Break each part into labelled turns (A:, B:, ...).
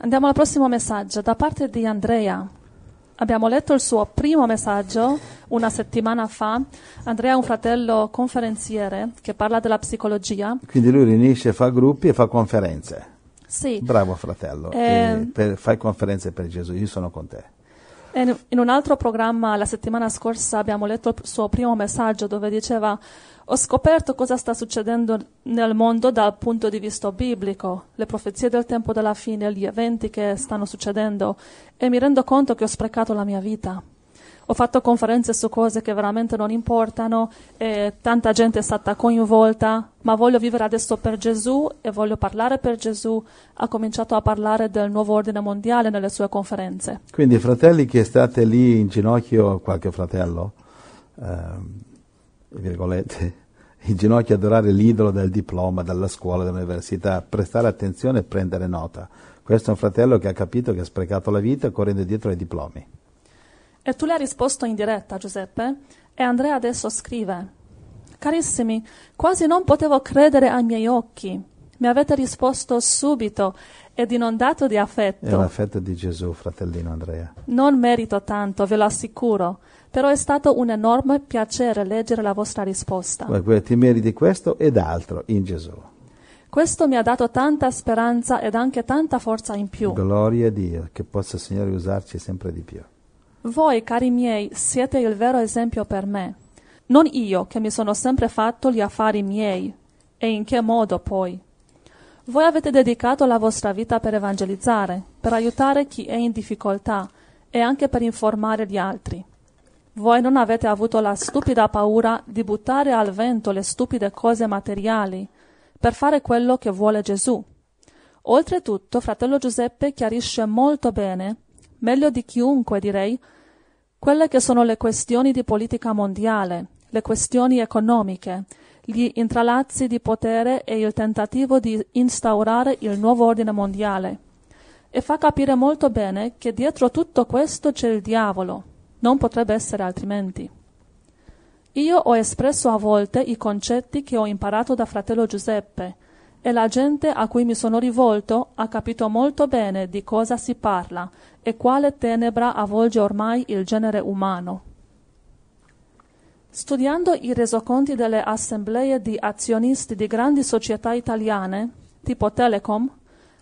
A: Andiamo al prossimo messaggio da parte di Andrea. Abbiamo letto il suo primo messaggio una settimana fa. Andrea è un fratello conferenziere che parla della psicologia.
B: Quindi lui riunisce, fa gruppi e fa conferenze.
A: Sì.
B: Bravo fratello,
A: Eh,
B: per- fai conferenze per Gesù, io sono con te.
A: In un altro programma la settimana scorsa abbiamo letto il suo primo messaggio dove diceva ho scoperto cosa sta succedendo nel mondo dal punto di vista biblico, le profezie del tempo della fine, gli eventi che stanno succedendo e mi rendo conto che ho sprecato la mia vita. Ho fatto conferenze su cose che veramente non importano e tanta gente è stata coinvolta, ma voglio vivere adesso per Gesù e voglio parlare per Gesù. Ha cominciato a parlare del nuovo ordine mondiale nelle sue conferenze.
B: Quindi fratelli che state lì in ginocchio, qualche fratello, ehm, virgolette, in ginocchio adorare l'idolo del diploma, della scuola, dell'università, prestare attenzione e prendere nota. Questo è un fratello che ha capito che ha sprecato la vita correndo dietro ai diplomi.
A: E tu le hai risposto in diretta, Giuseppe? E Andrea adesso scrive: Carissimi, quasi non potevo credere ai miei occhi. Mi avete risposto subito ed inondato di
B: È
A: affetto.
B: l'affetto di Gesù, fratellino Andrea.
A: Non merito tanto, ve lo assicuro, però è stato un enorme piacere leggere la vostra risposta.
B: Ti meriti questo ed altro in Gesù.
A: Questo mi ha dato tanta speranza ed anche tanta forza in più.
B: Gloria a Dio, che possa il Signore usarci sempre di più.
A: Voi, cari miei, siete il vero esempio per me. Non io, che mi sono sempre fatto gli affari miei. E in che modo poi? Voi avete dedicato la vostra vita per evangelizzare, per aiutare chi è in difficoltà e anche per informare gli altri. Voi non avete avuto la stupida paura di buttare al vento le stupide cose materiali per fare quello che vuole Gesù. Oltretutto, fratello Giuseppe chiarisce molto bene, meglio di chiunque direi, quelle che sono le questioni di politica mondiale, le questioni economiche, gli intralazzi di potere e il tentativo di instaurare il nuovo ordine mondiale. E fa capire molto bene che dietro tutto questo c'è il diavolo. Non potrebbe essere altrimenti. Io ho espresso a volte i concetti che ho imparato da fratello Giuseppe e la gente a cui mi sono rivolto ha capito molto bene di cosa si parla e quale tenebra avvolge ormai il genere umano. Studiando i resoconti delle assemblee di azionisti di grandi società italiane, tipo Telecom,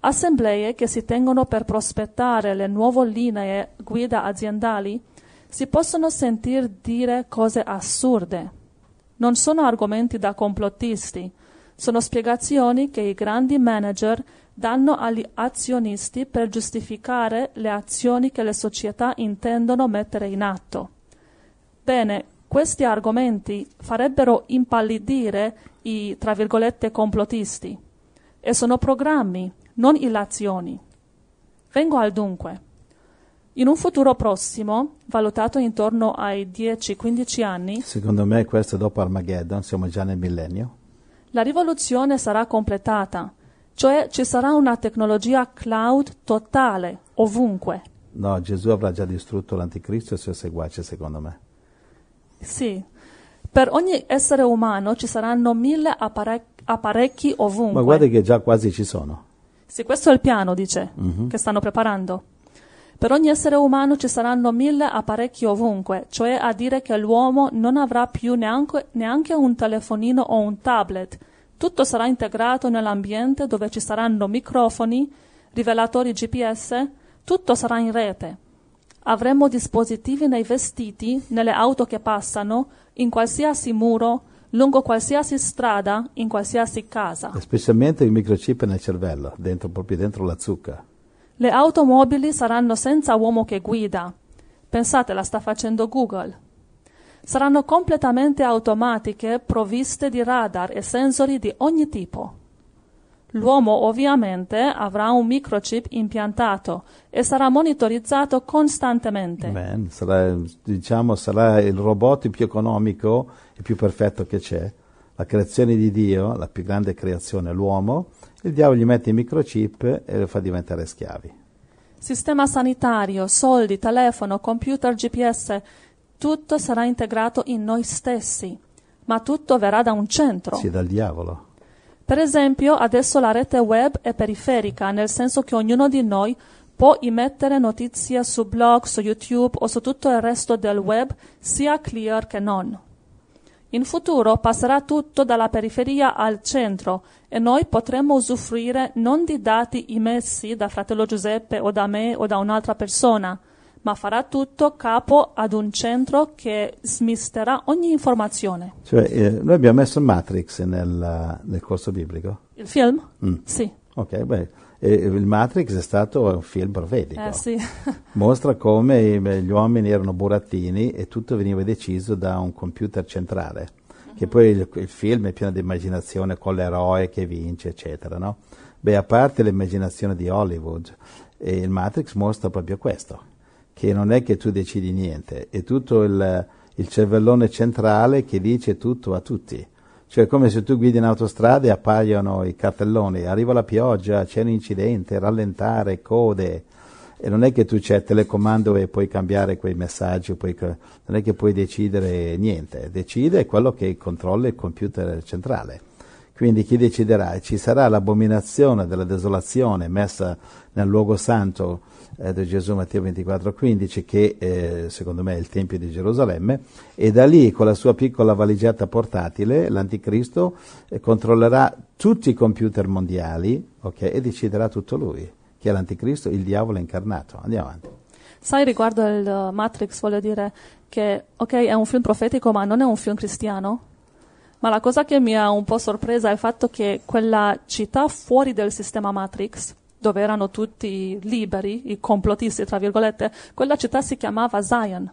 A: assemblee che si tengono per prospettare le nuove linee guida aziendali, si possono sentir dire cose assurde. Non sono argomenti da complottisti, sono spiegazioni che i grandi manager danno agli azionisti per giustificare le azioni che le società intendono mettere in atto. Bene, questi argomenti farebbero impallidire i, tra virgolette, complottisti. E sono programmi, non illazioni. Vengo al dunque. In un futuro prossimo, valutato intorno ai 10-15 anni,
B: Secondo me questo dopo Armageddon, siamo già nel millennio.
A: La rivoluzione sarà completata, cioè ci sarà una tecnologia cloud totale, ovunque.
B: No, Gesù avrà già distrutto l'anticristo e i suoi seguaci, secondo me.
A: Sì, per ogni essere umano ci saranno mille apparec- apparecchi ovunque.
B: Ma guarda che già quasi ci sono.
A: Sì, questo è il piano, dice, che stanno preparando. Per ogni essere umano ci saranno mille apparecchi ovunque, cioè a dire che l'uomo non avrà più neanche, neanche un telefonino o un tablet. Tutto sarà integrato nell'ambiente dove ci saranno microfoni, rivelatori GPS, tutto sarà in rete. Avremo dispositivi nei vestiti, nelle auto che passano, in qualsiasi muro, lungo qualsiasi strada, in qualsiasi casa.
B: E specialmente il microchip nel cervello, dentro, proprio dentro la zucca.
A: Le automobili saranno senza uomo che guida. Pensate, la sta facendo Google. Saranno completamente automatiche, provviste di radar e sensori di ogni tipo. L'uomo ovviamente avrà un microchip impiantato e sarà monitorizzato costantemente.
B: Bene, sarà, diciamo, sarà il robot più economico e più perfetto che c'è. La creazione di Dio, la più grande creazione, l'uomo, il diavolo gli mette i microchip e lo fa diventare schiavi.
A: Sistema sanitario, soldi, telefono, computer, GPS, tutto sarà integrato in noi stessi, ma tutto verrà da un centro.
B: Sì, dal diavolo.
A: Per esempio, adesso la rete web è periferica, nel senso che ognuno di noi può immettere notizie su blog, su YouTube o su tutto il resto del web, sia clear che non. In futuro passerà tutto dalla periferia al centro e noi potremo usufruire non di dati immessi da fratello Giuseppe o da me o da un'altra persona, ma farà tutto capo ad un centro che smisterà ogni informazione.
B: Cioè, eh, noi abbiamo messo Matrix nel, nel corso biblico.
A: Il film?
B: Mm.
A: Sì.
B: Ok, beh, eh, il Matrix è stato un film profetico.
A: Eh, sì.
B: Mostra come gli uomini erano burattini e tutto veniva deciso da un computer centrale. Che poi il, il film è pieno di immaginazione con l'eroe che vince, eccetera, no? Beh, a parte l'immaginazione di Hollywood, eh, il Matrix mostra proprio questo, che non è che tu decidi niente, è tutto il, il cervellone centrale che dice tutto a tutti. Cioè, come se tu guidi in autostrada e appaiono i cartelloni, arriva la pioggia, c'è un incidente, rallentare, code. E non è che tu c'è telecomando e puoi cambiare quei messaggi, puoi non è che puoi decidere niente, decide quello che controlla il computer centrale. Quindi chi deciderà? Ci sarà l'abominazione della desolazione messa nel luogo santo eh, di Gesù Matteo 24,15 che eh, secondo me è il Tempio di Gerusalemme e da lì con la sua piccola valigetta portatile l'anticristo eh, controllerà tutti i computer mondiali ok, e deciderà tutto lui, che è l'anticristo, il diavolo incarnato. Andiamo avanti.
A: Sai, riguardo il uh, Matrix, voglio dire che, ok, è un film profetico, ma non è un film cristiano. Ma la cosa che mi ha un po' sorpresa è il fatto che quella città fuori del sistema Matrix, dove erano tutti liberi, i complottisti, tra virgolette, quella città si chiamava Zion.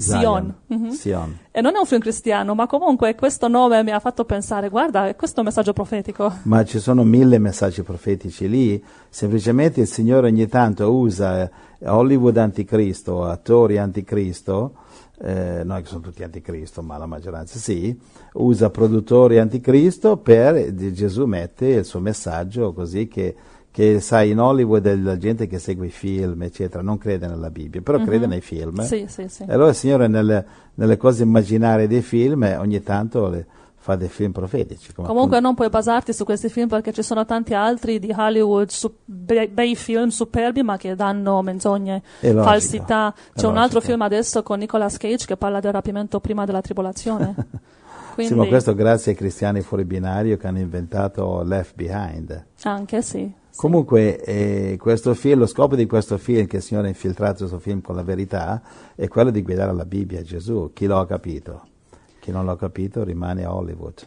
A: Zion. Mhm.
B: Sion.
A: E non è un film cristiano, ma comunque questo nome mi ha fatto pensare, guarda, questo è un messaggio profetico.
B: Ma ci sono mille messaggi profetici lì, semplicemente il Signore ogni tanto usa eh, Hollywood anticristo, attori anticristo, eh, noi che sono tutti anticristo, ma la maggioranza sì, usa produttori anticristo per, Gesù mette il suo messaggio così che, che sai in Hollywood è la gente che segue i film, eccetera, non crede nella Bibbia, però crede nei film.
A: Sì, sì, sì.
B: E allora il Signore nelle, nelle cose immaginarie dei film eh, ogni tanto le- fa dei film profetici. come
A: Comunque non puoi basarti su questi film perché ci sono tanti altri di Hollywood, su- be- bei film superbi ma che danno menzogne,
B: logico,
A: falsità. C'è un altro film adesso con Nicolas Cage che parla del rapimento prima della tribolazione. Quindi,
B: Sì, ma questo grazie ai cristiani fuori binario che hanno inventato Left Behind.
A: Anche sì.
B: Comunque, eh, questo film, lo scopo di questo film, che il Signore ha infiltrato questo film con la verità, è quello di guidare la Bibbia a Gesù. Chi lo ha capito? Chi non l'ha capito rimane a Hollywood.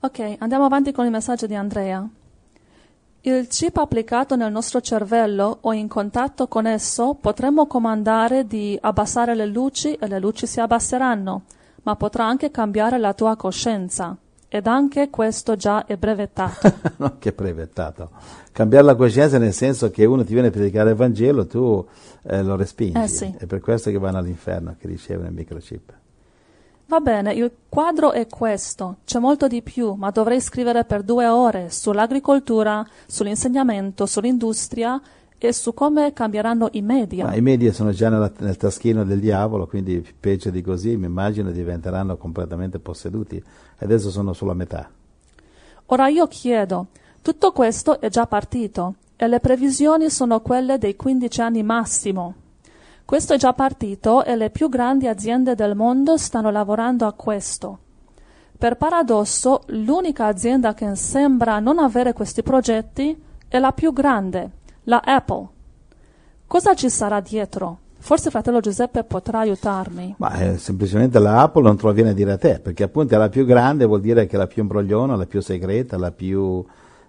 A: Ok, andiamo avanti con il messaggio di Andrea. Il chip applicato nel nostro cervello o in contatto con esso potremmo comandare di abbassare le luci e le luci si abbasseranno, ma potrà anche cambiare la tua coscienza. Ed anche questo già è brevettato.
B: non che brevettato. Cambiare la coscienza nel senso che uno ti viene a predicare il Vangelo, tu eh, lo respingi.
A: Eh, sì.
B: È per questo che vanno all'inferno, che ricevono il microchip.
A: Va bene, il quadro è questo. C'è molto di più, ma dovrei scrivere per due ore sull'agricoltura, sull'insegnamento, sull'industria e su come cambieranno i media.
B: Ma i media sono già nella- nel taschino del diavolo, quindi peggio di così, mi immagino diventeranno completamente posseduti. Adesso sono sulla metà.
A: Ora io chiedo, tutto questo è già partito e le previsioni sono quelle dei 15 anni massimo. Questo è già partito e le più grandi aziende del mondo stanno lavorando a questo. Per paradosso, l'unica azienda che sembra non avere questi progetti è la più grande, la Apple. Cosa ci sarà dietro? Forse fratello Giuseppe potrà aiutarmi.
B: Ma eh, semplicemente la Apple non te lo viene a dire a te, perché appunto è la più grande, vuol dire che è la più imbrogliona, la più segreta, la più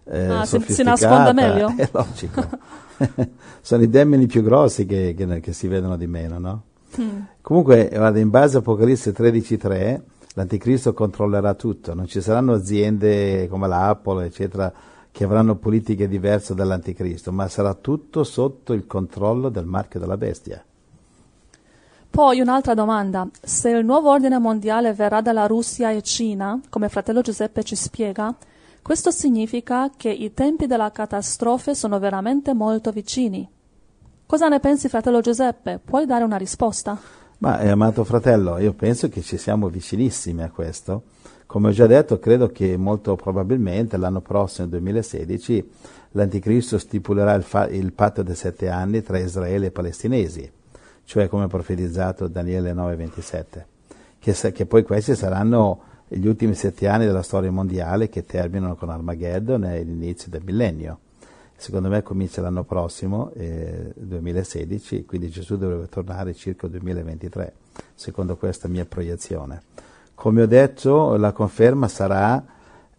B: eh,
A: Ah, si- nasconde meglio?
B: È logico. sono i demoni più grossi che, che- che si vedono di meno, no?
A: Hmm.
B: Comunque, guarda, in base a Apocalisse 13.3, l'anticristo controllerà tutto, non ci saranno aziende come la Apple, eccetera, che avranno politiche diverse dall'anticristo, ma sarà tutto sotto il controllo del marchio della bestia.
A: Poi un'altra domanda. Se il nuovo ordine mondiale verrà dalla Russia e Cina, come fratello Giuseppe ci spiega, questo significa che i tempi della catastrofe sono veramente molto vicini. Cosa ne pensi, fratello Giuseppe? Puoi dare una risposta?
B: Ma eh, amato fratello, io penso che ci siamo vicinissimi a questo. Come ho già detto, credo che molto probabilmente l'anno prossimo, 2016, l'Anticristo stipulerà il, fa- il patto dei sette anni tra Israele e palestinesi, cioè come profetizzato Daniele 9:27, che, che poi questi saranno gli ultimi sette anni della storia mondiale che terminano con Armageddon e l'inizio del millennio. Secondo me comincia l'anno prossimo, eh, 2016, quindi Gesù dovrebbe tornare circa il 2023, secondo questa mia proiezione. Come ho detto, la conferma sarà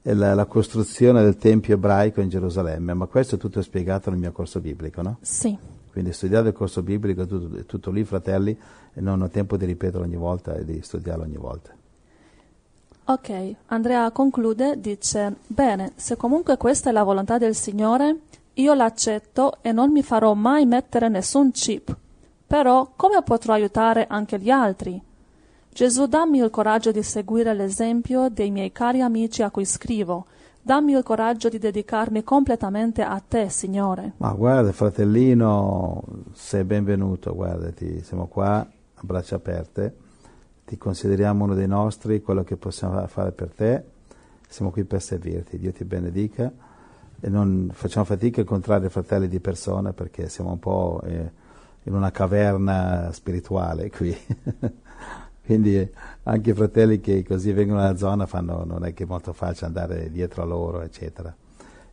B: la, la, costruzione del Tempio ebraico in Gerusalemme, ma questo tutto è spiegato nel mio corso biblico, no?
A: Sì.
B: Quindi studiate il corso biblico, è tutto, tutto lì, fratelli, e non ho tempo di ripeterlo ogni volta e di studiarlo ogni volta.
A: Ok, Andrea conclude, dice, bene, se comunque questa è la volontà del Signore, io l'accetto e non mi farò mai mettere nessun chip. Però come potrò aiutare anche gli altri? Gesù, dammi il coraggio di seguire l'esempio dei miei cari amici a cui scrivo. Dammi il coraggio di dedicarmi completamente a te, Signore.
B: Ma guarda, fratellino, sei benvenuto, guardati, siamo qua a braccia aperte, ti consideriamo uno dei nostri, quello che possiamo fare per te, siamo qui per servirti, Dio ti benedica e non facciamo fatica a incontrare fratelli di persona perché siamo un po' eh, in una caverna spirituale qui. Quindi anche i fratelli che così vengono nella zona fanno, non è che è molto facile andare dietro a loro, eccetera.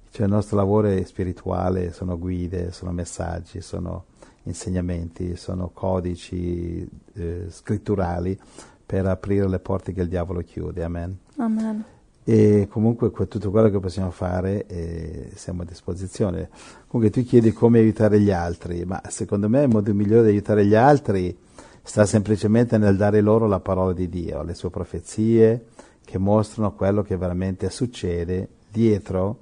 B: Cioè il nostro lavoro è spirituale, sono guide, sono messaggi, sono insegnamenti, sono codici eh, scritturali per aprire le porte che il diavolo chiude. Amen.
A: Amen.
B: E comunque tutto quello che possiamo fare eh, siamo a disposizione. Comunque tu chiedi come aiutare gli altri, ma secondo me il modo migliore di aiutare gli altri sta semplicemente nel dare loro la parola di Dio, le sue profezie che mostrano quello che veramente succede dietro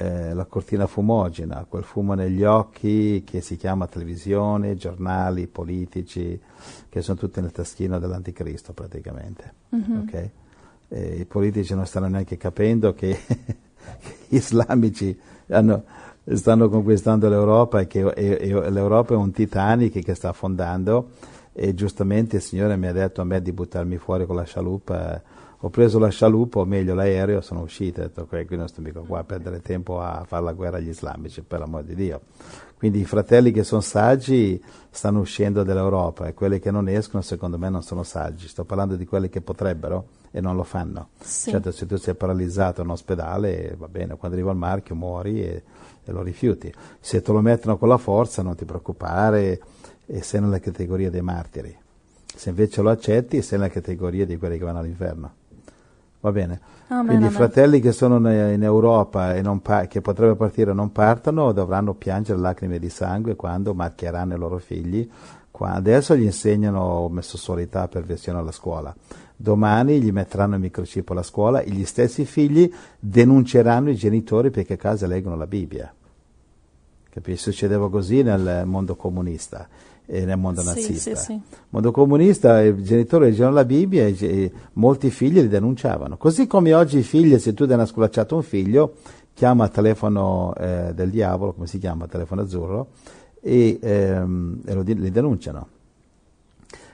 B: eh, la cortina fumogena, quel fumo negli occhi che si chiama televisione, giornali, politici, che sono tutti nel taschino dell'anticristo praticamente. Mm-hmm. Okay? I politici non stanno neanche capendo che gli islamici hanno, stanno conquistando l'Europa e che e, e l'Europa è un Titanic che sta affondando e giustamente il Signore mi ha detto a me di buttarmi fuori con la scialuppa. Ho preso la scialuppa, o meglio l'aereo, sono uscito e ho detto okay, qui non sto mica qua a perdere tempo a fare la guerra agli islamici, per l'amor di Dio. Quindi i fratelli che sono saggi stanno uscendo dall'Europa e quelli che non escono secondo me non sono saggi. Sto parlando di quelli che potrebbero e non lo fanno.
A: Sì.
B: Certo, se tu sei paralizzato in ospedale, va bene, quando arriva il marchio muori e, e lo rifiuti. Se te lo mettono con la forza non ti preoccupare e sei nella categoria dei martiri. Se invece lo accetti, sei nella categoria di quelli che vanno all'inferno. Va bene?
A: Amen,
B: Quindi
A: amen.
B: i fratelli che sono in Europa e pa- che potrebbero partire non partono dovranno piangere lacrime di sangue quando marchieranno i loro figli. Qua- adesso gli insegnano omosessualità per versione alla scuola. Domani gli metteranno il microchip alla scuola e gli stessi figli denunceranno i genitori perché a casa leggono la Bibbia. Capisci? Succedeva così nel mondo comunista e nel mondo nazista.
A: sì, sì.
B: mondo comunista i genitori leggevano la Bibbia e, e molti figli li denunciavano. Così come oggi i figli, se tu hai sculacciato un figlio, chiama il telefono eh, del diavolo, come si chiama, telefono azzurro, e, ehm, e lo, li denunciano.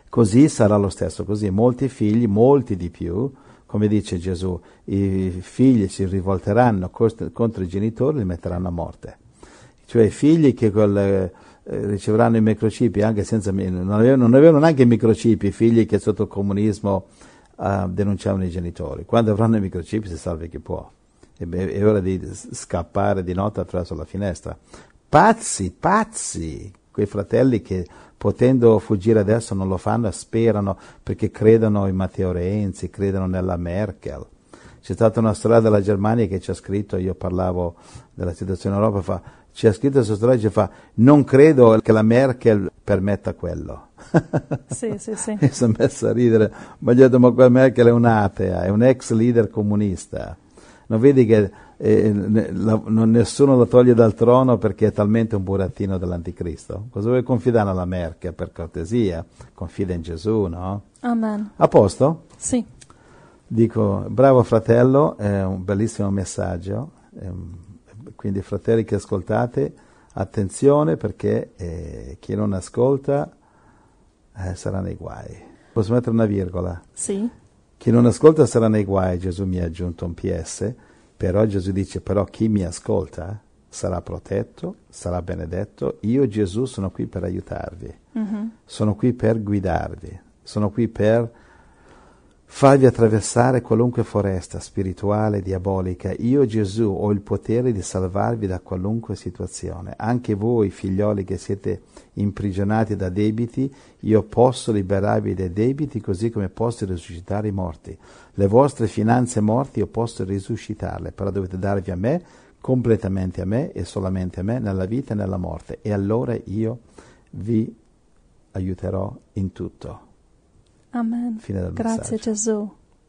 B: Così sarà lo stesso, così molti figli, molti di più, come dice Gesù, i figli si rivolteranno contro i genitori e li metteranno a morte. Cioè i figli che col, riceveranno i microchip anche senza non avevano, non avevano neanche i microchip, i figli che sotto il comunismo eh, denunciavano i genitori. Quando avranno i microchip si salva chi può. È, è ora di scappare di notte attraverso la finestra. Pazzi, pazzi, quei fratelli che potendo fuggire adesso non lo fanno e sperano perché credono in Matteo Renzi, credono nella Merkel. C'è stata una storia della Germania che ci ha scritto, io parlavo della situazione in Europa, fa, ci ha scritto questa storia e fa non credo che la Merkel permetta quello.
A: Sì, sì, sì.
B: Mi sono messo a ridere, ma gli ho detto ma quella Merkel è un'atea, è un ex leader comunista. Non vedi che eh, la- non- nessuno lo toglie dal trono perché è talmente un burattino dell'anticristo? Cosa vuoi confidare alla Merkel per cortesia? Confida in Gesù, no?
A: Amen.
B: A posto?
A: Sì.
B: Dico, bravo fratello, è un bellissimo messaggio. ehm, Quindi fratelli che ascoltate, attenzione perché eh, chi non ascolta eh, sarà nei guai. Posso mettere una virgola?
A: Sì.
B: Chi non ascolta sarà nei guai, Gesù mi ha aggiunto un PS, però Gesù dice, però chi mi ascolta sarà protetto, sarà benedetto. Io Gesù sono qui per aiutarvi,
A: Mhm.
B: sono qui per guidarvi, sono qui per farvi attraversare qualunque foresta spirituale, diabolica. Io Gesù ho il potere di salvarvi da qualunque situazione. Anche voi, figlioli che siete imprigionati da debiti, io posso liberarvi dai debiti così come posso risuscitare i morti. Le vostre finanze morti io posso risuscitarle, però dovete darvi a me, completamente a me e solamente a me, nella vita e nella morte. E allora io vi aiuterò in tutto.
A: Amen.
B: Fine del
A: Grazie
B: messaggio.
A: Gesù.